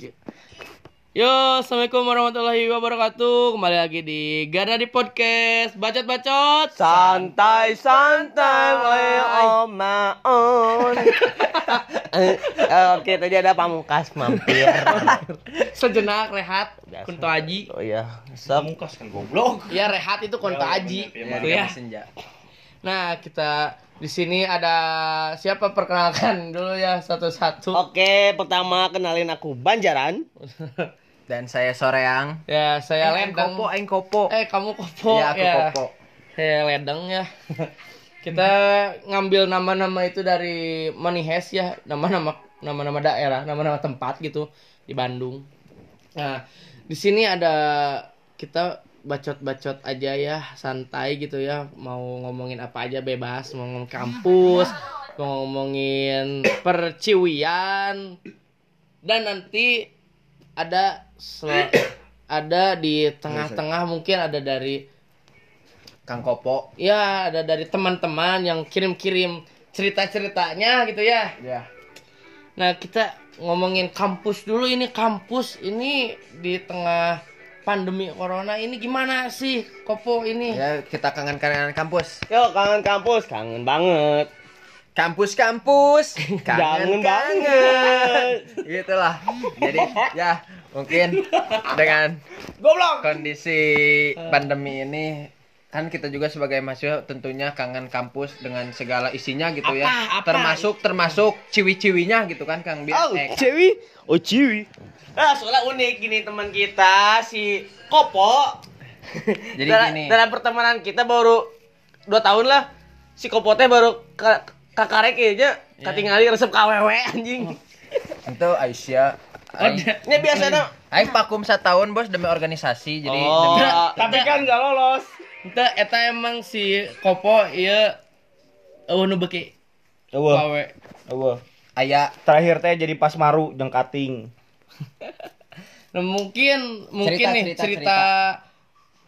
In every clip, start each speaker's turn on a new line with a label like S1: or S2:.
S1: Yo, assalamualaikum warahmatullahi wabarakatuh. Kembali lagi di Gana di podcast bacot bacot.
S2: Santai santai on my own. Eh, Oke, tadi ada pamungkas mampir.
S1: Sejenak rehat.
S2: Biasa.
S1: Kunto Aji.
S2: Oh iya.
S3: Mukas kan goblok.
S1: Ya rehat itu Kunto Aji.
S3: bener,
S1: Gitu ya.
S3: senja.
S1: Nah, kita di sini ada siapa perkenalkan dulu ya satu-satu.
S2: Oke, pertama kenalin aku Banjaran.
S3: Dan saya Soreang.
S1: Ya, saya
S3: aing
S1: Ledeng.
S3: kopo, aing kopo.
S1: Eh, kamu Kopo
S3: ya, aku kopo.
S1: Saya Ledeng ya. Kita ngambil nama-nama itu dari Manihes ya, nama-nama nama-nama daerah, nama-nama tempat gitu di Bandung. Nah, di sini ada kita bacot-bacot aja ya, santai gitu ya, mau ngomongin apa aja bebas, mau ngomongin kampus, mau ngomongin perciwian dan nanti ada sel- ada di tengah-tengah mungkin ada dari
S3: Kang Kopo.
S1: ya ada dari teman-teman yang kirim-kirim cerita-ceritanya gitu ya.
S3: Ya.
S1: Nah, kita ngomongin kampus dulu ini kampus ini di tengah pandemi corona ini gimana sih Kopo ini?
S3: Ya, kita kangen-kangenan kampus.
S2: Yo, kangen kampus, kangen banget.
S3: Kampus-kampus.
S2: Kangen banget.
S3: Itulah. Jadi, ya, mungkin dengan
S1: Goblok.
S3: kondisi pandemi ini kan kita juga sebagai mahasiswa tentunya kangen kampus dengan segala isinya gitu ya.
S1: Apa? Apa?
S3: Termasuk termasuk ciwi-ciwinya gitu kan Kang Biar.
S2: Oh,
S3: Eh,
S2: Ciwi. Oh, Ciwi. Ah, soalnya unik gini teman kita si Kopo.
S3: Jadi
S2: dalam,
S3: gini.
S2: dalam pertemanan kita baru dua tahun lah. Si Kopo teh baru ka- kakarek aja katingali resep KWW anjing.
S3: itu Aisyah Aing,
S2: Ini biasanya
S3: Aing vakum setahun bos demi organisasi jadi
S2: Oh,
S3: demi,
S2: tapi kan gak lolos.
S1: Ente eta emang si Kopo ieu eueuh nu
S4: Eueuh,
S1: gawe.
S4: eueuh.
S3: aya
S4: Terakhir teh jadi pas maru jeung kating.
S1: Nah, mungkin mungkin
S3: Cerita,
S1: nih
S3: cerita,
S1: cerita,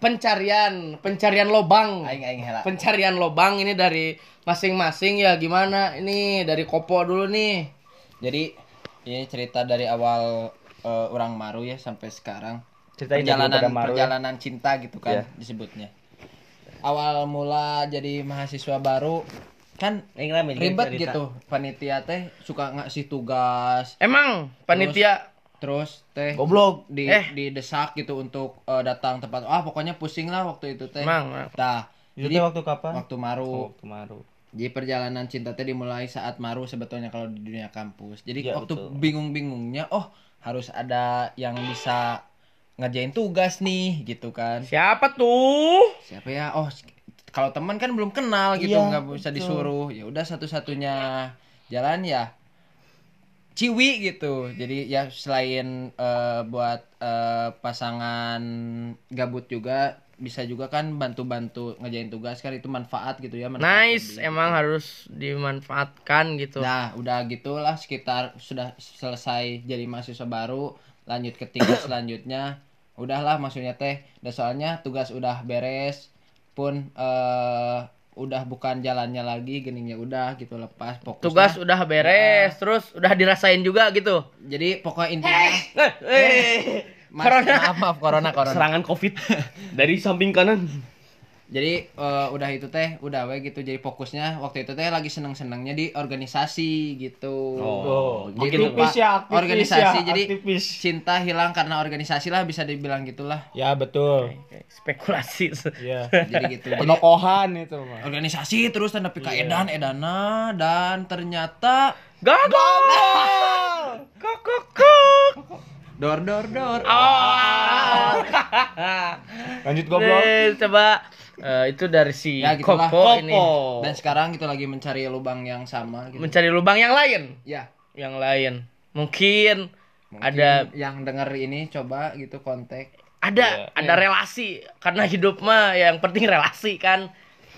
S1: pencarian pencarian lobang.
S3: aing aing hela
S1: pencarian lobang ini dari masing-masing ya gimana ini dari Kopo dulu nih
S3: jadi ini cerita dari awal eh, orang maru ya sampai sekarang
S4: Ceritain
S3: perjalanan
S4: ya.
S3: perjalanan cinta gitu kan
S4: Iya.
S3: disebutnya awal mula jadi mahasiswa baru kan ribet
S2: cerita.
S3: gitu panitia teh suka ngasih tugas
S1: emang panitia
S3: terus teh
S4: Goblok.
S3: di
S1: Eh.
S3: didesak gitu untuk eh, datang tepat ah pokoknya pusing lah waktu itu teh
S1: emang emang.
S3: Nah,
S4: Itu
S3: jadi
S4: waktu kapan?
S3: waktu maru
S4: Oh, waktu maru.
S3: Jadi perjalanan cinta teh dimulai saat maru sebetulnya kalau di dunia kampus. Jadi
S4: Ya,
S3: waktu
S4: betul.
S3: bingung-bingungnya, oh harus ada yang bisa ngerjain tugas nih gitu kan.
S1: siapa tuh
S3: Siapa ya? Oh kalau teman kan belum kenal gitu,
S4: Iya,
S3: nggak bisa
S4: betul.
S3: disuruh. Ya udah satu-satunya jalan ya Ciwi gitu. Jadi ya selain eh, buat eh, pasangan gabut juga bisa juga kan bantu-bantu ngerjain tugas kan itu manfaat gitu ya. manfaat
S1: nice
S3: lebih.
S1: emang harus dimanfaatkan gitu
S3: Nah, udah gitulah sekitar sudah selesai jadi mahasiswa baru, lanjut ke tingkat selanjutnya. Udahlah maksudnya teh, udah soalnya tugas udah beres pun eh udah bukan jalannya lagi, geningnya udah gitu lepas fokusnya.
S1: tugas udah beres terus udah dirasain juga gitu
S3: Jadi pokoknya intinya
S2: Eh,
S3: Mas,
S1: Corona.
S3: maaf maaf corona corona.
S2: serangan Covid dari samping kanan.
S3: Jadi eh, udah itu teh, udah we gitu. Jadi fokusnya waktu itu teh lagi seneng-senengnya di organisasi gitu.
S4: Oh,
S3: Jadi
S4: aktivis
S3: lupa
S4: ya, aktivis
S3: organisasi
S4: ya,
S3: jadi
S4: aktivis.
S3: cinta hilang karena organisasi lah bisa dibilang gitulah.
S4: Ya betul.
S1: spekulasi
S4: Iya.
S3: Jadi gitu.
S4: Penokohan itu mah.
S3: organisasi terus tanda pika edan edana dan ternyata
S1: gagal kok kok kok
S3: dor dor dor.
S1: oh
S4: Lanjut goblok.
S1: Nih, coba eh, itu dari si
S3: Ya, gitulah.
S1: Kopo ini
S3: Dan sekarang kita lagi mencari lubang yang sama gitu.
S1: mencari lubang yang lain
S3: ya.
S1: yang lain mungkin,
S3: mungkin
S1: ada
S3: yang denger ini coba gitu kontak.
S1: ada
S4: Iya.
S1: ada relasi karena hidup mah yang penting relasi kan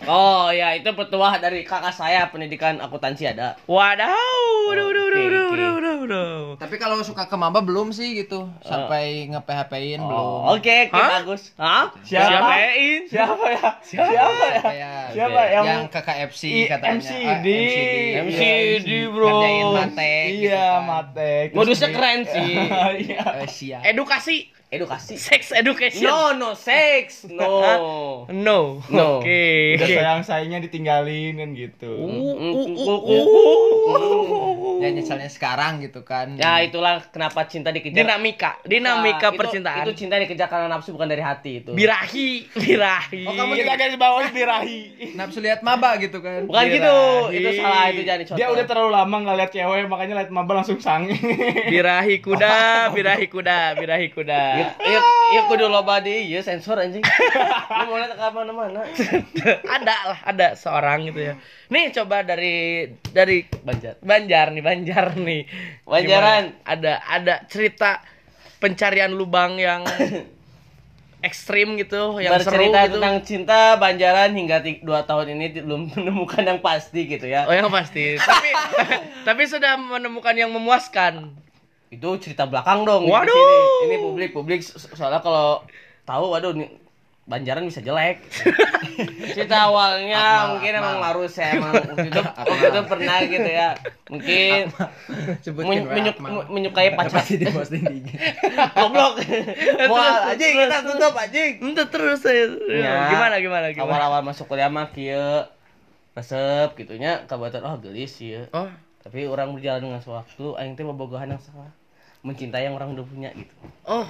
S2: Oh ya itu petuah dari kakak saya pendidikan akuntansi ada.
S1: Wadaw, waduh, waduh, waduh,
S2: Oke,
S1: waduh,
S2: oke.
S1: waduh, waduh, waduh.
S3: Tapi kalau suka ke maba belum sih gitu. Sampai nge-PHP-in belum.
S2: Oh, Oke, oke
S1: Hah?
S2: bagus. Hah?
S4: Siapa? Siapa ya? Siapa ya? Siapa yang
S3: yang ke KFC katanya.
S4: MCD.
S3: Ah,
S2: MCD, bro.
S3: Ngerjain matek. gitu
S4: Iya,
S3: kan.
S4: matek.
S2: Modusnya keren sih.
S4: Iya.
S3: Siap.
S1: Edukasi,
S2: Edukasi.
S1: sex education.
S2: No, no, sex. No.
S1: No.
S2: No.
S1: Oke.
S4: Udah sayang sayangnya ditinggalin kan gitu.
S3: Ya nyesalnya sekarang gitu kan.
S2: Ya itulah kenapa cinta dikejar.
S1: Dinamika, dinamika
S2: Nah, itu-
S1: percintaan.
S2: Itu cinta dikejar karena nafsu bukan dari hati itu.
S1: Birahi, birahi.
S3: Oh, kamu
S4: Kita garis bawahi birahi.
S3: Nafsu lihat maba gitu kan.
S2: Bukan
S1: Birahi.
S2: gitu. Itu salah itu jadi contoh.
S4: Dia udah terlalu lama nggak lihat cewek, makanya lihat maba langsung sange.
S1: birahi kuda, birahi kuda, birahi kuda.
S2: Iya, iya kudu loba di iya sensor anjing. Lu mau lihat ke mana-mana.
S1: ada lah, ada seorang gitu ya. Nih coba dari dari
S2: Banjar.
S1: Banjar nih, Banjar nih.
S2: Banjaran.
S1: Gimana? Ada ada cerita pencarian lubang yang ekstrim gitu, yang seru
S2: Bercerita
S1: gitu.
S2: tentang cinta Banjaran hingga 2 tahun ini belum menemukan yang pasti gitu ya.
S1: Oh yang pasti. tapi tapi sudah menemukan yang memuaskan.
S2: Itu cerita belakang dong.
S1: Waduh.
S2: sini. Ini publik publik so- soalnya kalau tahu waduh nih Banjaran bisa jelek. cerita awalnya
S3: Akmal,
S2: mungkin
S3: Akmal.
S2: emang harus saya emang waktu itu, waktu itu pernah gitu ya. Mungkin men- menyuk- menyukai pacar.
S3: Pasti di posting di.
S2: Goblok. Mau anjing kita tutup anjing.
S1: Entah terus saya.
S2: Ya.
S1: Gimana gimana gimana.
S2: Awal-awal masuk kuliah mah kieu resep gitunya kabatur oh gelis ya.
S1: Oh,
S2: Tapi orang berjalan dengan sewaktu aing teh bobogohan yang salah. Mencintai yang orang udah punya gitu.
S1: oh.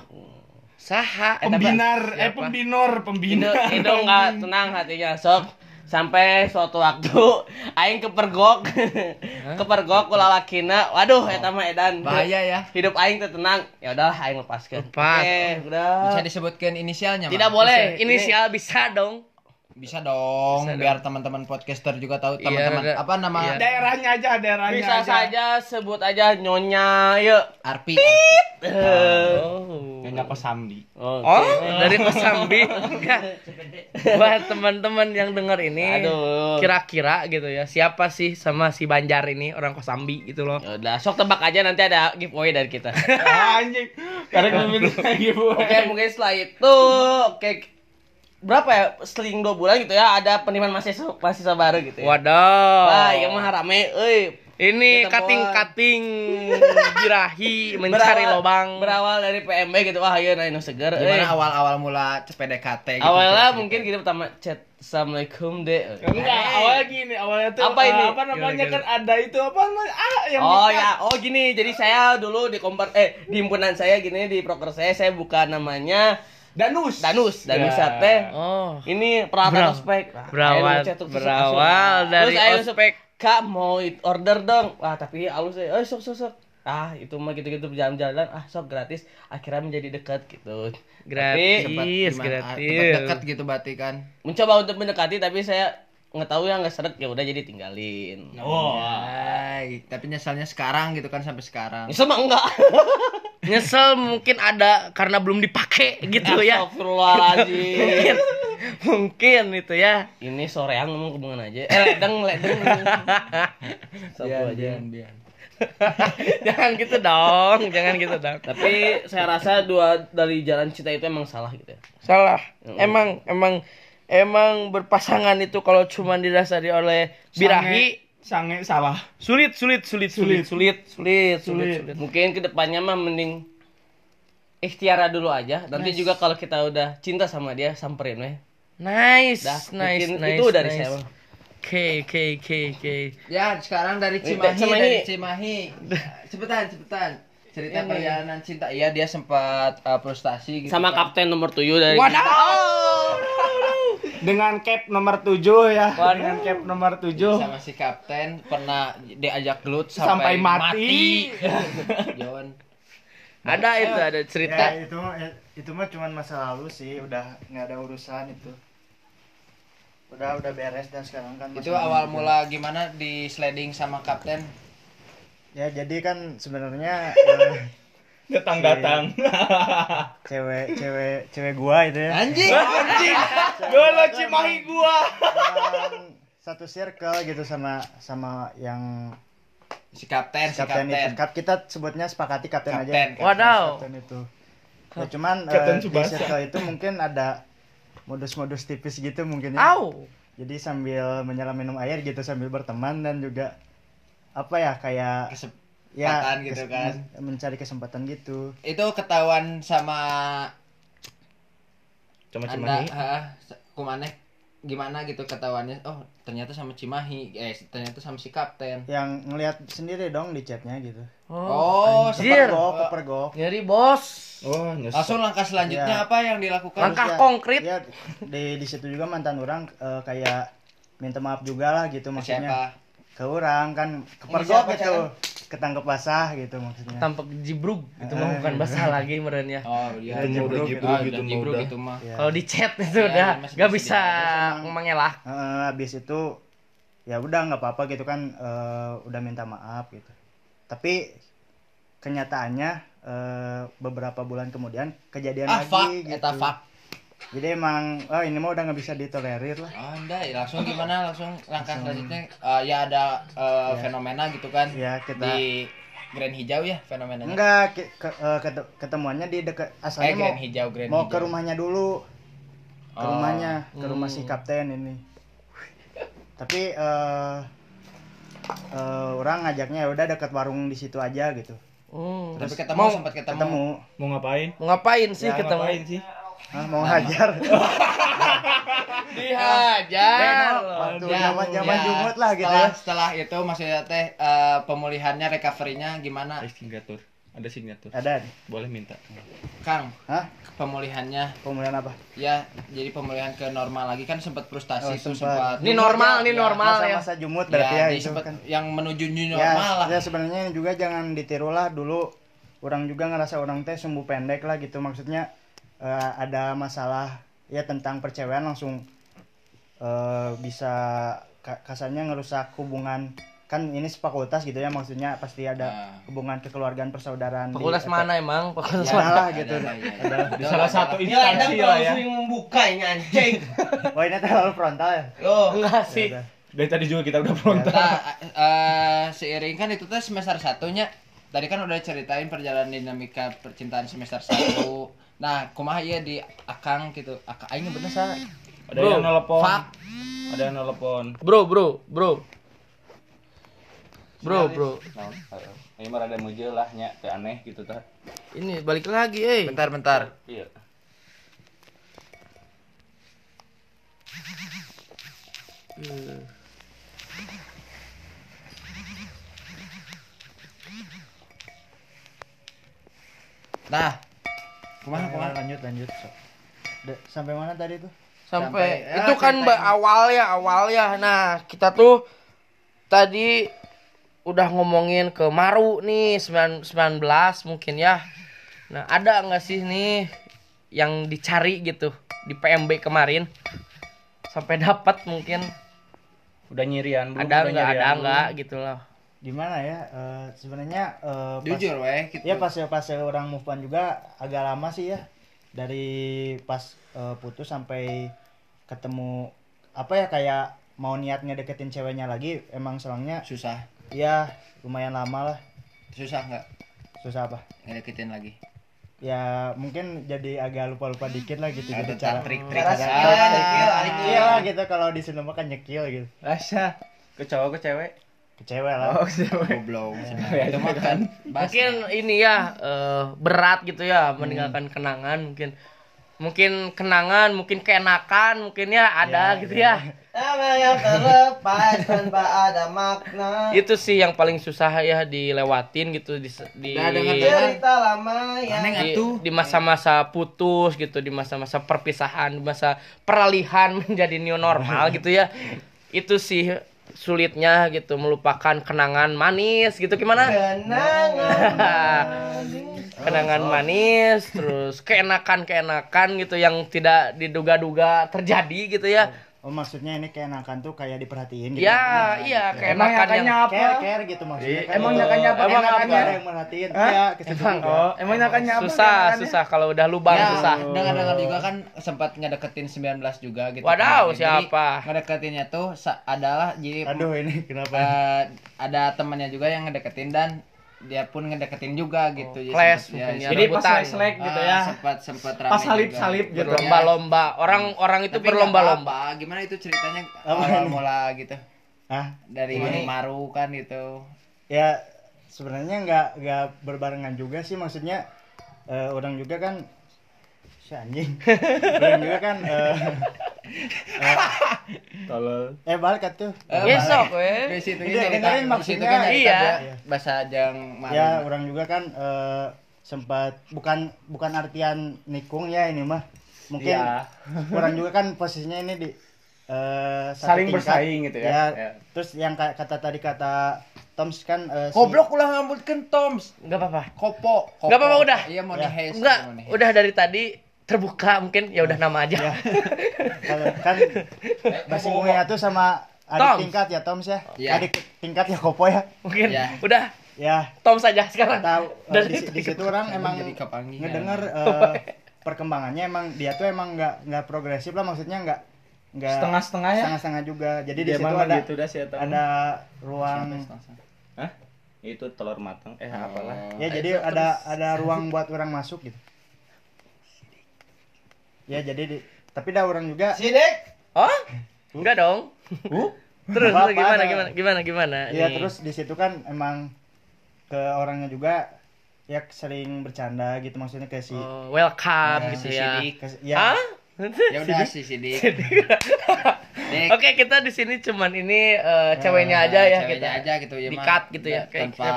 S1: Saha
S2: Eh, tapi-
S4: Pembinar, eh pembinor,
S2: Itu
S4: pembina.
S2: itu enggak tenang hatinya sok sampai suatu waktu aing kepergok kepergok kula lakina waduh eta mah edan
S3: Bahaya ya.
S2: hidup aing teh tenang ya udahlah aing lepaskeun
S1: Lepas.
S2: Oke, udah
S3: Bisa disebutkan inisialnya,
S2: tidak
S3: Mang?
S2: boleh
S1: Inisial bisa dong.
S3: Bisa dong, biar teman-teman podcaster juga tahu
S1: Iya,
S3: teman-teman
S1: ada-
S3: apa nama
S1: iya.
S4: Daerahnya aja, daerahnya
S2: bisa
S4: aja.
S2: saja sebut aja nyonya yuk
S3: Arpi.
S1: Oh.
S4: Nyonya Kosambi.
S2: Oke.
S1: Oh, dari Kosambi. Buat teman-teman yang dengar ini,
S2: Aduh.
S1: kira-kira gitu ya, siapa sih sama si Banjar ini orang Kosambi gitu loh.
S2: Ya udah, sok tebak aja nanti ada giveaway dari kita.
S4: Anjing. Karena gue minta gitu.
S2: Oke, mungkin setelah itu oke berapa ya? Seling dua bulan gitu ya, ada penerimaan mahasiswa mahasiswa baru gitu ya.
S1: Waduh.
S2: Wah, yang mah rame euy.
S1: Ini kating-kating birahi mencari
S2: Berawal-
S1: lobang.
S2: Berawal dari PMB gitu. Wah, ayo nah, seger. euy.
S3: Gimana awal-awal mula PDKT gitu?
S2: Awalnya
S3: cerita.
S2: mungkin kita pertama chat Assalamualaikum deh.
S4: Enggak, awalnya gini, awalnya tuh
S2: Apa
S4: eh,
S2: ini?
S4: Apa namanya
S1: Gimana,
S4: kan ada itu apa namanya? Ah, yang
S2: Oh
S4: nikah.
S2: ya, oh gini. Jadi saya dulu di kompar eh di himpunan saya gini di proker saya saya buka namanya
S4: Danus.
S2: Danus, Danus
S4: Ya.
S2: teh.
S1: Oh.
S2: Ini peralatan
S1: Berawal-
S2: ospek.
S1: Berawal- berawal
S2: terus
S1: dari
S2: ayo
S1: ospek.
S2: Kak mau order dong. Wah, tapi halus ya. Eh, sok sok sok. Ah, itu mah gitu-gitu berjalan-jalan. Ah, sok gratis. Akhirnya menjadi dekat gitu. Tapi
S1: Gratis,
S3: gimana?
S1: gratis.
S3: Cepat dekat gitu berarti kan.
S2: mencoba untuk mendekati tapi saya nggak tahu yang nggak seret ya udah jadi tinggalin.
S4: Oh.
S3: Tapi nyesalnya sekarang gitu kan sampai sekarang.
S2: Nyesel mah enggak.
S1: Nyesel mungkin ada karena belum dipakai gitu ya.
S2: Astagfirullahaladzim.
S1: Mungkin itu ya.
S2: Ini soreang ngomong hubungan aja. Eh, ledeng, ledeng. Satu aja.
S3: bian, bian.
S1: jangan gitu dong, jangan gitu dong.
S2: Tapi saya rasa dua dari jalan cinta itu emang salah gitu ya.
S1: Salah. Emang emang emang berpasangan itu kalau cuma didasari oleh birahi
S4: sange sawah
S1: sulit sulit sulit sulit sulit sulit sulit,
S2: mungkin ke depannya mah mending ikhtiara dulu aja nanti nice. juga kalau kita udah cinta sama dia samperin weh
S1: nice
S2: Dah,
S1: nice nice
S2: itu dari
S1: nice.
S2: saya
S1: Oke, oke, oke, oke.
S3: Ya, sekarang dari Cimahi,
S2: Cimahi.
S3: dari Cimahi. Cepetan, cepetan. Cerita
S2: Ini.
S3: perjalanan cinta. Iya, dia sempat uh, frustasi gitu.
S2: Sama
S3: kan.
S2: kapten nomor 7 dari
S1: Wadaw.
S4: Dengan cap nomor 7 ya. Dengan cap nomor 7.
S3: sama si kapten pernah diajak gelut
S4: Sampai
S3: sampai,
S4: mati.
S3: Jon.
S1: Ada itu ada cerita.
S5: Ya, itu itu mah cuman masa lalu sih, udah nggak ada urusan itu. Udah udah beres dan sekarang kan
S3: Itu awal mula gimana di sliding sama kapten?
S5: Ya jadi kan sebenarnya eh,
S4: Datang-datang.
S5: cewek cewek cewek gua itu ya
S3: Anjing.
S4: Golo Cimahi gua.
S5: yang satu circle gitu sama sama yang
S3: Si kapten, si
S5: kapten,
S3: kapten.
S5: itu Kap- kita sebutnya sepakati kapten, aja
S3: Kapten, kapten.
S1: Wadaw.
S5: kapten itu ya cuman
S4: Kapten
S5: eh, di circle itu mungkin ada modus-modus tipis gitu mungkin ya
S1: Au.
S5: jadi sambil menyelam minum air gitu sambil berteman dan juga apa ya kayak
S3: Kesempatan gitu
S5: kes-
S3: kan.
S5: men- mencari kesempatan gitu.
S3: Itu ketahuan sama
S4: Sama
S3: Anda,
S4: Cimahi.
S3: heeh, kumaneh gimana gitu ketahuannya. Oh ternyata sama Cimahi eh ternyata sama si kapten.
S5: Yang ngelihat sendiri dong di chatnya gitu.
S3: Oh sempat-
S5: kepergok kepergok.
S1: Nyeri bos.
S4: Oh,
S3: langsung langkah selanjutnya
S5: Ya.
S3: apa yang dilakukan?
S1: Langkah
S5: ya-
S1: konkret.
S5: ya di di situ juga mantan orang eh, kayak minta maaf juga lah gitu maksudnya.
S3: siapa
S5: ke orang kan kepergok gitu ketangkep basah gitu maksudnya
S1: Tampak jibrug. Itu mah bukan basah lagi meren ya.
S3: oh iya
S4: Itu
S3: Ah,
S4: jibruk gitu
S3: udah
S4: mah
S3: jibruk
S4: udah.
S3: gitu mah
S5: Ya.
S1: Kalau di chat itu
S3: Ya,
S1: udah nggak bisa mengelak.
S5: Eh, habis itu ya udah nggak apa-apa gitu kan eh, udah minta maaf gitu tapi kenyataannya eh, beberapa bulan kemudian kejadian
S3: ah
S5: lagi
S3: fuck
S5: gitu
S3: eta fuck
S5: jadi emang oh ini mah udah nggak bisa ditolerir lah
S3: Oh, enggak, ya langsung gimana? Langsung langkah selanjutnya eh, ya ada eh, fenomena gitu kan
S5: ya kita
S3: di Grand Hijau ya fenomenanya.
S5: enggak ke- ke- eh, ket- ketemuannya di dekat
S3: eh
S5: asalnya mau
S3: Grand Hijau, Grand
S5: mau
S3: Hijau.
S5: ke rumahnya dulu ke
S3: Oh.
S5: rumahnya ke rumah si kapten ini tapi eh eh, orang ngajaknya ya udah dekat warung di situ aja gitu
S1: Hmm.
S3: Tapi ketemu
S1: mau
S3: sempat ketemu.
S5: ketemu
S4: Mau ngapain?
S1: mau ngapain sih
S4: Ya,
S1: ketemu?
S4: ngapain sih?
S5: Hah, mau hajar
S1: Dihajar.
S5: waktu
S3: Ya,
S5: zaman zaman
S3: ya,
S5: jumut lah gitu
S3: setelah,
S5: ya
S3: Setelah itu maksudnya teh eh, pemulihannya recovery-nya gimana?
S4: Ada signatur. Ada signatur.
S5: ada.
S4: Boleh minta.
S3: Kang,
S5: Hah?
S3: pemulihannya
S5: pemulihan apa
S3: ya jadi pemulihan ke normal lagi kan sempat frustasi
S5: Oh,
S3: itu
S5: sempat.
S1: Ini normal, ini
S3: Ya,
S1: normal ya.
S5: masa-masa jumut berarti ya,
S3: ya,
S5: itu kan
S3: yang menuju new
S5: ya,
S3: normal lah
S5: ya sebenarnya juga jangan ditiru lah dulu orang juga ngerasa orang teh sumbu pendek lah gitu maksudnya eh, ada masalah ya tentang percewaan langsung eh, bisa ka- kasarnya ngerusak hubungan kan ini fakultas gitu ya maksudnya pasti ada
S3: Nah.
S5: hubungan kekeluargaan persaudaraan di-
S1: Fakultas mana emang? Fakultas
S5: Ya,
S1: mana?
S5: lah gitu
S3: Ada, ada, ada.
S4: Di
S3: Ada,
S4: salah
S3: ada.
S4: satu
S2: Ya,
S4: instansi lah ya.
S2: sering membuka ini anjing.
S5: oh ini terlalu frontal ya
S2: Yo.
S1: Enggak sih.
S5: Ya udah.
S4: Dari tadi juga kita udah frontal.
S3: Nah, eh, seiring kan itu tuh semester satunya tadi kan udah ceritain perjalanan dinamika percintaan semester satu nah kumaha iya di akang gitu akang aing bener sa
S4: Ada
S1: Bro,
S4: yang nelpon.
S3: fuck.
S4: Ada yang nelpon.
S1: Bro, bro, bro. Bro, bro.
S4: Nah, ini mah rada mujel lah nya, teu aneh gitu tah.
S1: Ini balik lagi, eh.
S3: bentar bentar
S4: Iya.
S3: nah kumaha kumaha
S5: lanjut lanjut sok. Da- sampai mana tadi tuh
S1: Sampai,
S3: Sampai-
S1: itu
S3: ya,
S1: kan awal ya, awal ya. Nah, kita tuh tadi udah ngomongin ke Maru nih 9 19 mungkin ya. Nah, ada nggak sih nih yang dicari gitu di PMB kemarin? Sampai dapat mungkin
S4: Udah nyirian belum?
S1: ada nggak ada nggak gitu loh.
S5: Gimana ya eh, sebenarnya eh, pas-
S3: jujur weh gitu.
S5: ya pas pas orang move on juga agak lama sih ya. Dari pas eh, putus sampai ketemu apa ya kayak mau niat ngedeketin ceweknya lagi emang selangnya
S3: susah.
S5: ya lumayan lama lah.
S3: Susah nggak?
S5: Susah apa?
S3: Ngedeketin lagi.
S5: Ya mungkin jadi agak lupa lupa dikit lah gitu jadi cara
S3: trik-trik
S2: Cara nyekil,
S5: iya lah gitu kalau di Sunda kan nyekil gitu.
S4: Asa. Ke cowok ke cewek?
S5: Kecewa lah.
S4: Oh, cewek.
S3: goblok. Itu mah kan
S1: Mungkin ini ya eh, berat gitu ya meninggalkan kenangan mungkin mungkin kenangan mungkin keenakan mungkin ya ada gitu ya.
S2: Apa yang terlepas tanpa ada makna.
S1: itu sih yang paling susah ya dilewatin gitu di di,
S2: Cerita lama yang
S1: di, di masa-masa putus gitu di masa-masa perpisahan di masa peralihan menjadi new normal gitu ya. Itu sih sulitnya gitu melupakan kenangan manis gitu. Gimana?
S2: Kenangan
S1: kenangan manis terus keenakan keenakan gitu yang tidak diduga-duga terjadi gitu ya
S5: oh maksudnya ini keenakan tuh kayak diperhatiin gitu
S1: Ya, iya
S4: Emang
S1: keenakan
S4: nyakanya
S1: yang
S4: apa?
S5: care care gitu maksudnya
S4: Iya,
S5: kan
S4: emang nyakanya apa?
S5: emang ada yang merhatiin iya situ juga.
S4: Oh, emang nyakanya apa?
S1: susah, susah kalau udah lubang
S3: Ya,
S1: susah.
S3: dengar-dengar juga kan sempat ngedeketin 19 juga gitu.
S1: Wadaw,
S3: Jadi,
S1: siapa?
S3: ngedeketinnya tuh adalah jadi
S5: aduh ini kenapa
S3: eh, ada temannya juga yang ngedeketin dan dia pun ngedeketin juga gitu. Jadi
S1: clash
S3: sempet- ya,
S1: ya,
S4: Jadi pas selek gitu
S3: ah,
S4: ya.
S3: sempat sempat
S4: Pas salip-salip gitu.
S1: berlomba-lomba. Orang orang itu
S3: Tapi nggak
S1: berlomba-lomba.
S3: Gimana itu ceritanya awal
S5: ini?
S3: mula gitu.
S5: ah
S3: Dari Maru kan gitu.
S5: ya sebenarnya nggak nggak berbarengan juga sih maksudnya eh, orang juga kan si anjing orang juga kan eh,
S4: Tolol.
S5: eh balik tuh
S3: Eh,
S1: Besok, weh.
S3: Di situ
S5: Ini dengerin maksudnya.
S3: kan
S1: Iya.
S3: bahasa Jang
S5: ya orang juga kan sempat bukan bukan artian nikung ya ini mah mungkin
S4: Iya.
S5: orang juga kan posisinya ini di eh, satu
S4: Saling
S5: tingkat.
S4: bersaing gitu ya. Ya.
S5: terus yang ka- kata tadi kata Toms kan si-
S3: Goblok ulah ngambutkeun Toms.
S1: Enggak apa-apa.
S3: Kopo. Kopo.
S1: Nggak apa-apa, udah.
S3: Iya mau
S5: Ya.
S1: Enggak,
S3: dihes.
S1: udah dari tadi terbuka mungkin ya udah nama aja.
S5: kalau kan Basingungnya tuh sama adik
S1: Toms.
S5: tingkat ya Toms ya
S3: Iya.
S5: adik tingkat ya Kopo ya
S1: mungkin
S3: Ya.
S1: udah
S5: ya
S1: Tom saja sekarang.
S5: tahu
S1: Dari
S5: di, di situ orang emang ngedenger eh, perkembangannya emang dia tuh emang nggak nggak progresif lah maksudnya nggak nggak
S4: Setengah-setengah ya?
S5: setengah-setengah juga jadi di
S4: Dia
S5: situ
S4: emang
S5: ada
S4: gitu dah Eta.
S5: ada ruang
S4: Hah? Itu telur matang. Eh, apalah.
S5: ya jadi ada ada ruang buat orang masuk gitu ya jadi di, tapi dah orang juga
S1: Oh? Enggak dong. Terus,
S5: Apa-apa,
S1: terus gimana
S5: ada.
S1: gimana gimana gimana?
S5: Iya
S1: Nih.
S5: terus di situ kan emang ke orangnya juga ya sering bercanda gitu maksudnya ke si
S1: Oh, welcome
S3: Ya,
S1: gitu
S3: si
S1: ya.
S3: Sidik.
S5: ke, ya
S1: Hah?
S3: Ya udah si Sidik.
S1: Oke, kita di sini cuman ini eh, ceweknya aja ya
S3: ceweknya
S1: kita.
S3: aja gitu ya
S1: Di
S3: mah.
S1: cut gitu ya, kayak
S3: tanpa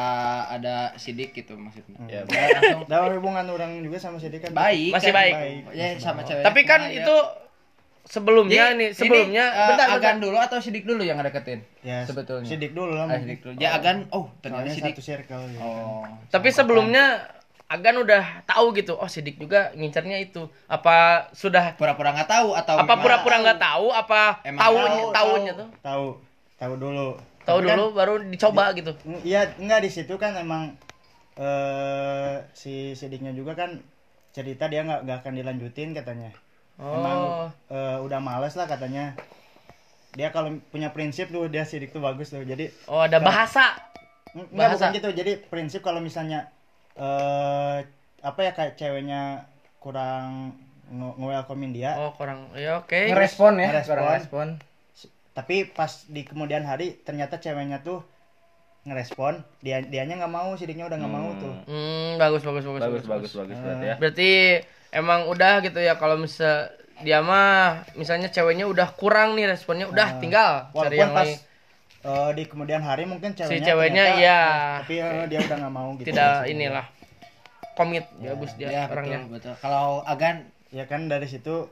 S3: ada sidik gitu maksudnya
S4: Ya,
S3: Ya, langsung
S5: Ada hubungan orang juga sama si kan
S3: baik
S1: Masih
S3: kan?
S1: baik.
S3: ya sama cewek
S1: Tapi kan itu sebelumnya
S3: Jadi,
S1: nih, sebelumnya
S3: ini, eh,
S1: bentar,
S3: Agan
S1: bentar.
S3: dulu atau Sidik dulu yang ngedeketin?
S5: ya
S3: sebetulnya.
S5: sidik dulu lah
S3: Ah, Sidik dulu. Ya Agan, oh ternyata Sidik.
S5: satu circle gitu.
S3: Oh.
S1: Tapi sebelumnya Agan udah tahu gitu. Oh, Sidik juga ngincernya itu. Apa sudah
S3: Pura-pura nggak tahu atau
S1: apa pura-pura nggak tahu apa
S3: Emang
S1: tahunya
S3: tahu,
S1: tahunya tuh?
S5: tahu tahu dulu
S1: Tahu
S5: kan-
S1: dulu baru dicoba gitu.
S5: Iya, enggak di situ kan emang eh si sidiknya juga kan cerita dia nggak nggak akan dilanjutin katanya. Emang
S1: Oh.
S5: eh, udah males lah katanya. Dia kalau punya prinsip tuh dia sidik tuh bagus tuh. Jadi
S1: Oh, ada bahasa.
S5: enggak
S1: Bahasa.
S5: bukan gitu. Jadi prinsip kalau misalnya eh apa ya kayak ceweknya kurang nge- nge-welcomein dia,
S1: Oh, kurang. Ya oke.
S4: Ngerespon ya,
S5: Ngerespon.
S4: kurang respon.
S5: tapi pas di kemudian hari ternyata ceweknya tuh ngerespon, dia dianya nggak mau, sidiknya udah nggak mau tuh.
S1: Hmm, bagus bagus bagus.
S4: Bagus, bagus, bagus berarti ya.
S1: Berarti emang udah gitu ya kalau misal dia mah misalnya ceweknya udah kurang nih responnya udah tinggal cari yang
S5: pas
S1: lain.
S5: Eh, di kemudian hari mungkin ceweknya
S1: ceweknya,
S5: ternyata-
S1: iya.
S5: tapi eh, dia udah nggak mau gitu
S1: Tidak inilah komit bagus dia
S3: Ya,
S1: orangnya.
S3: betul, betul. Kalau Agan
S5: ya kan dari situ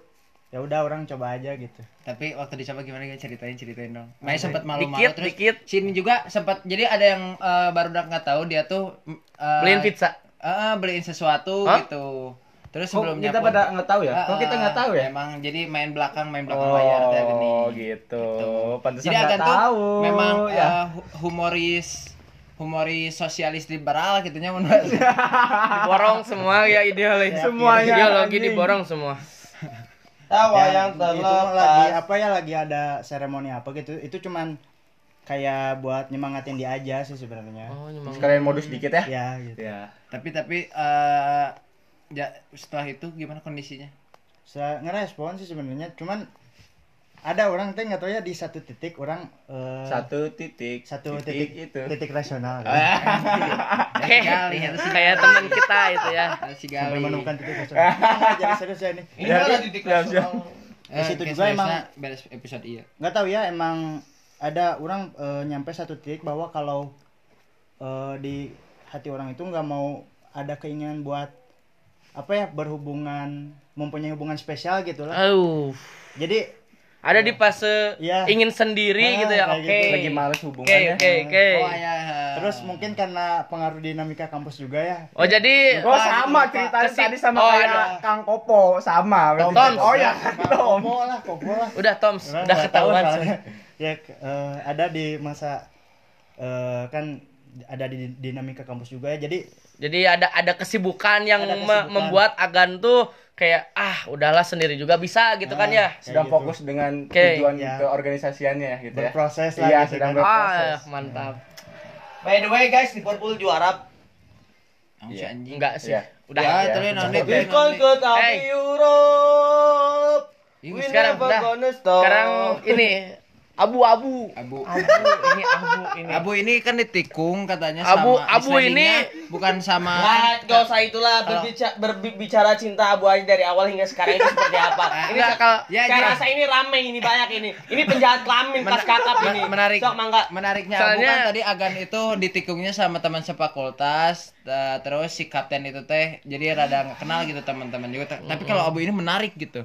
S5: ya udah orang coba aja gitu
S3: tapi waktu dicoba gimana ya ceritain ceritain dong. Maya sempat malu-malu
S1: Dikit,
S3: terus
S1: dikit.
S3: sini juga sempat jadi ada yang eh, baru udah nggak tahu dia tuh eh,
S1: Beliin pizza.
S3: eh, beliin sesuatu
S1: Hah?
S3: gitu. Terus
S4: Kok
S3: sebelumnya
S4: kita
S3: pun-
S4: pada nggak tahu ya?
S3: Ah,
S4: Kok kita
S3: ah,
S4: nggak tahu ya?
S3: Emang jadi main belakang main belakang layar teh gini.
S4: Oh, gitu. Pantesan
S3: Jadi
S4: nggak
S3: Agan tuh
S4: tahu.
S3: memang
S4: ya.
S3: hu- humoris humoris sosialis liberal gitu nya menurut
S1: Diborong semua ya ideologi.
S4: Semuanya,
S1: ideologi
S4: anjing.
S1: diborong semua.
S2: Tawa yang
S5: mah lagi apa ya lagi ada seremoni apa gitu itu cuman kayak buat nyemangatin dia aja sih sebenarnya
S1: Oh.
S4: Sekalian modus dikit ya.
S5: ya gitu
S4: Ya.
S3: tapi tapi eh ya, setelah itu gimana kondisinya?
S5: saya ngerespon sih sebenarnya cuman ada orang teh nggak tahu ya di satu titik orang eh,
S4: Satu titik.
S5: satu titik,
S4: itu.
S5: titik rasional kan.
S1: Oke.
S3: Gali, si
S1: Kayak teman kita itu ya.
S3: Si
S5: sampai
S3: gali.
S5: menemukan titik rasional jadi serius ya ini
S2: Ini malah titik
S4: siap.
S5: Di situ
S3: Eh,
S5: juga emang-
S3: beres episode iya.
S5: nggak tahu ya emang ada orang eh, nyampe satu titik bahwa kalau eh, di hati orang itu nggak mau ada keinginan buat apa ya berhubungan mempunyai hubungan spesial gitu lah
S1: Aduh.
S5: jadi
S1: Ada di fase
S5: Iya.
S1: ingin sendiri
S5: Ah,
S1: gitu ya. Oke.
S5: gitu.
S4: Lagi males
S1: Oke,
S4: hubungannya.
S1: oke, oke.
S3: Oh ya
S5: Terus mungkin karena pengaruh dinamika kampus juga ya.
S1: Oh jadi
S4: Oh sama ceritanya
S1: Kesip-
S4: tadi sama
S1: Oh,
S4: kayak
S1: ada.
S4: Kang Kopo sama. berarti.
S1: Tom.
S4: Oh ya, Tom.
S5: Kopo lah, kopo lah.
S1: udah Toms,
S5: Orang
S1: udah
S5: tahu
S1: ketahuan.
S5: ya eh, ada di masa eh, kan ada di dinamika kampus juga ya. Jadi
S1: Jadi ada ada kesibukan yang
S5: Ada
S1: me-
S5: kesibukan.
S1: membuat Agan tuh kayak ah udahlah sendiri juga bisa gitu kan ya.
S5: kayak
S4: Sedang
S5: gitu.
S4: fokus dengan
S1: Oke.
S4: tujuan
S5: Ya.
S4: keorganisasiannya ya gitu ya.
S5: berproses lah
S4: Iya,
S5: gitu
S4: sedang
S5: kan.
S4: berproses.
S1: Ah, mantap.
S2: By the way guys, Liverpool juara.
S4: Iya.
S3: anjing.
S1: Enggak sih.
S4: Iya.
S1: Udah.
S3: Ya,
S4: Ya,
S3: terus
S4: ya.
S3: nanti.
S2: We go to
S1: Hey.
S2: Europe.
S3: Ini
S2: We
S1: sekarang
S2: never
S1: udah.
S2: gonna stop.
S1: Sekarang ini abu-abu.
S3: Abu.
S1: Abu ini abu ini.
S3: Abu ini kan ditikung katanya
S1: Abu-
S3: sama
S1: abu ini-
S3: bukan sama
S2: Nah, gak usah itulah berbicara, berbicara cinta abu aja dari awal hingga sekarang itu seperti apa. ini
S1: Enggak, kalau-
S3: ya,
S2: saya
S3: jelas.
S2: rasa ini rame ini banyak ini. Ini penjahat kelamin pas kakap ini.
S3: menarik
S2: Sok mangga.
S3: menariknya
S1: Soalnya-
S3: Abu kan tadi Agan itu ditikungnya sama teman sefakultas eh, terus si kapten itu teh jadi rada nggak kenal gitu teman-teman juga tapi kalau Abu ini menarik gitu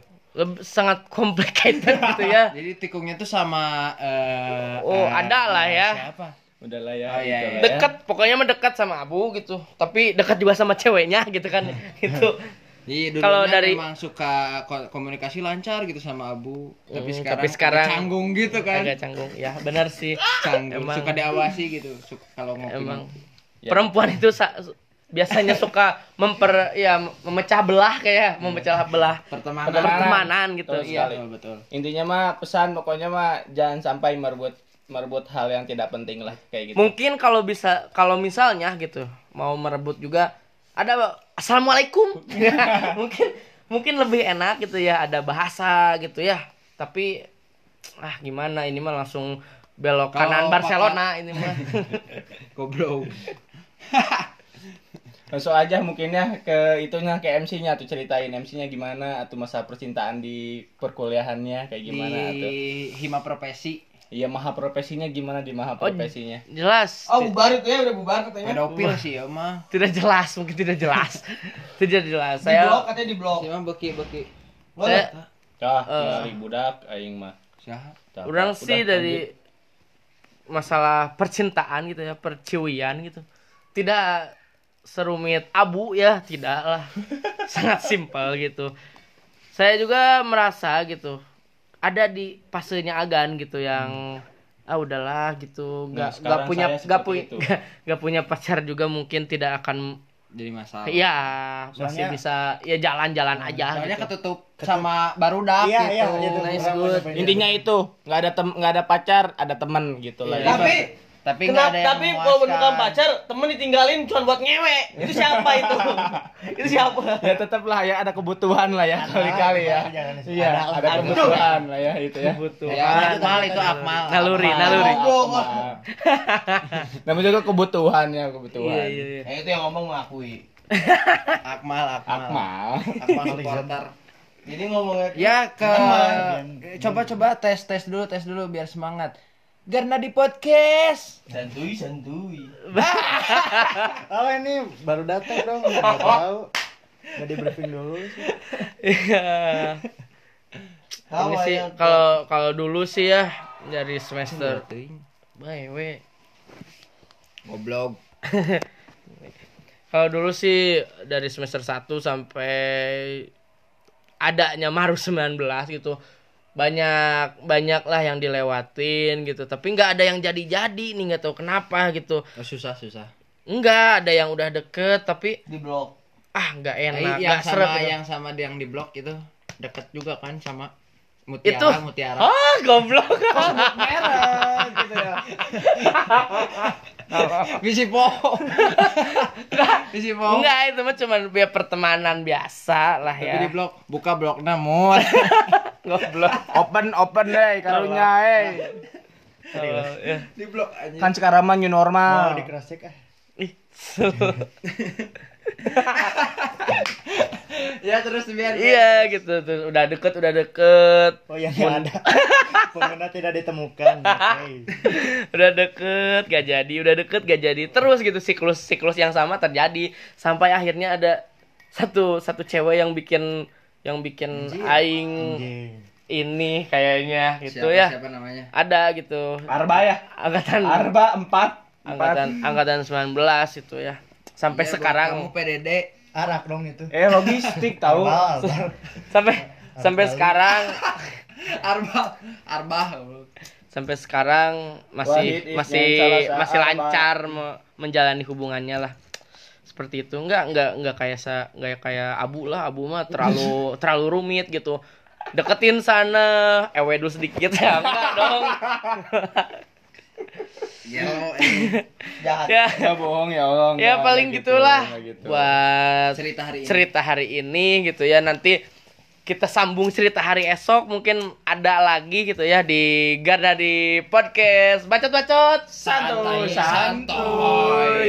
S1: sangat complicated gitu ya.
S3: jadi tikungnya tuh sama eh,
S1: Oh,
S3: eh,
S1: ada lah ya.
S3: siapa
S4: Udahlah ya.
S3: Oh, iya,
S4: gitu
S3: iya.
S4: lah ya.
S1: Dekat pokoknya mendekat sama Abu gitu. Tapi dekat juga sama ceweknya gitu kan. gitu.
S3: Jadi
S1: Kalau dari-
S3: memang suka ko- komunikasi lancar gitu sama Abu tapi
S1: Hmm,
S3: sekarang
S1: tapi sekarang
S3: agak canggung gitu kan
S1: Agak canggung. Ya, benar sih.
S3: canggung
S1: Emang.
S3: suka diawasi gitu suka kalau ngopi
S1: Emang
S4: Ya.
S1: perempuan itu biasanya suka memper ya memecah belah kayak memecah belah
S3: pertemanan
S1: pertemanan gitu.
S4: Betul
S1: Iya.
S4: sekali.
S3: betul betul
S4: Intinya mah pesan pokoknya mah jangan sampai merebut merebut hal yang tidak penting lah kayak gitu.
S1: Mungkin kalau bisa kalau misalnya gitu mau merebut juga ada assalamualaikum mungkin mungkin lebih enak gitu ya ada bahasa gitu ya tapi ah gimana ini mah langsung belok kanan
S3: pakai-
S1: Barcelona ini mah
S3: goblok
S4: Langsung aja mungkin ya ke itunya ke MC-nya tuh ceritain MC-nya gimana atau masa percintaan di perkuliahannya kayak gimana
S3: di
S4: tuh.
S3: hima profesi
S4: Iya maha profesinya gimana di maha profesinya.
S1: jelas
S2: Oh, bubar itu ya udah bubar katanya.
S3: pedofil sih ya mah
S1: tidak jelas mungkin tidak jelas tidak jelas
S2: Di blok
S1: saya
S2: katanya di blok.
S3: Siapa beki beki
S1: saya
S4: Dah,
S1: Eh.
S4: tinggali budak aing mah.
S3: siapa
S4: Dah,
S1: orang
S4: udah,
S1: sih
S4: lanjut.
S1: dari masalah percintaan gitu ya perciwian gitu tidak serumit abu ya tidak lah sangat simpel gitu saya juga merasa gitu ada di fasenya agan gitu yang ah udahlah gitu
S4: Nah,
S1: nggak nggak
S4: sekarang
S1: punya nggak punya nggak punya pacar juga mungkin tidak akan
S3: jadi masalah
S1: Iya, masih bisa ya jalan-jalan aja
S3: soalnya
S1: gitu.
S3: ketutup sama barudak
S5: Iya,
S3: gitu
S5: iya, itu.
S1: Nice, good.
S4: Intinya itu nggak ada tem nggak ada pacar, ada teman gitu lah.
S1: Iya.
S4: ya.
S2: Tapi
S3: tapi
S2: Kenapa?
S3: ada yang
S2: Tapi kalau bukan pacar, temen ditinggalin cuma buat ngewe. Itu siapa itu? itu siapa?
S4: ya tetap lah ya ada kebutuhan lah ya kali-kali ya. Iya,
S5: Ada
S4: ada kebutuhan lah ya itu ya.
S3: ya akmal itu akmal
S1: Naluri,
S3: Akmal.
S1: naluri.
S4: Namanya juga kebutuhan ya kebutuhan.
S1: Iya, iya, iya.
S2: Ya itu yang ngomong mengakui.
S3: akmal akmal
S4: Akmal.
S3: akmal supporter
S2: Jadi ngomongnya
S3: ya ke coba-coba tes tes dulu tes dulu biar semangat karena di podcast
S2: santuy santuy.
S5: Oh ini baru datang dong, nggak tahu. Nggak di briefing dulu sih.
S1: Iya. Ini sih kalau kalau dulu sih ya dari semester Baik, we.
S3: goblok
S1: Kalau dulu sih dari semester 1 sampai adanya Maru 19 gitu. Banyak banyak lah yang dilewatin gitu. Tapi nggak ada yang jadi-jadi nih nggak tahu kenapa gitu.
S3: oh, susah susah
S1: Enggak ada yang udah deket tapi
S2: di blok.
S1: ah nggak
S3: Eh,
S1: enak,
S3: yang
S1: nggak seret
S3: sama
S1: gitu.
S3: yang sama yang di blok itu deket juga kan sama
S1: Itu
S3: mutiara mutiara
S1: Ah, goblok.
S3: merah gitu ya bisi po bisi po
S1: Enggak, itu mah cuma biar pertemanan biasa lah
S3: tapi
S1: ya.
S3: di blok buka blok namun
S1: Goblok.
S4: Open open deh karunya eh.
S1: Oh, ya.
S3: di blok aja
S4: Kan sekarang mah new
S5: Mau
S4: normal.
S5: di cross check ah.
S1: Ih.
S3: ya terus biar
S1: Iya gitu tuh udah deket udah deket.
S5: Oh yang nggak ada. Pengguna tidak ditemukan. Oke.
S1: udah deket gak jadi. Udah deket gak jadi. Terus gitu siklus siklus yang sama terjadi. Sampai akhirnya ada satu satu cewek yang bikin yang bikin aing
S5: Anjing.
S1: ini kayaknya gitu
S3: siapa,
S1: ya.
S3: siapa namanya?
S1: Ada gitu.
S4: Arba ya.
S1: angkatan
S4: Arba empat.
S1: Angkatan angkatan 19 itu ya sampai
S3: Ya,
S1: sekarang.
S3: kamu PDD
S5: arak dong itu.
S4: Eh logistik tahu.
S5: Arbal, arbal.
S1: sampai sampai
S5: kali.
S1: sekarang.
S3: Arbah arbah
S1: sampai sekarang masih
S4: Wahid
S1: masih masih
S4: Arba.
S1: lancar me- menjalani hubungannya lah. Seperti itu. Enggak enggak enggak kayak sa enggak kayak abu lah. Abu mah terlalu terlalu rumit gitu. Deketin sana. Ewe dulu sedikit ya. Enggak dong
S3: ya
S5: jahat
S1: ya
S4: Ya bohong ya Allah.
S1: ya
S4: enggak,
S1: paling
S4: enggak
S1: gitulah
S4: enggak gitu.
S1: buat
S3: cerita hari ini
S1: cerita hari ini gitu ya nanti kita sambung cerita hari esok mungkin ada lagi gitu ya di Garda di podcast bacot bacot
S3: santai
S4: santuy.
S3: santuy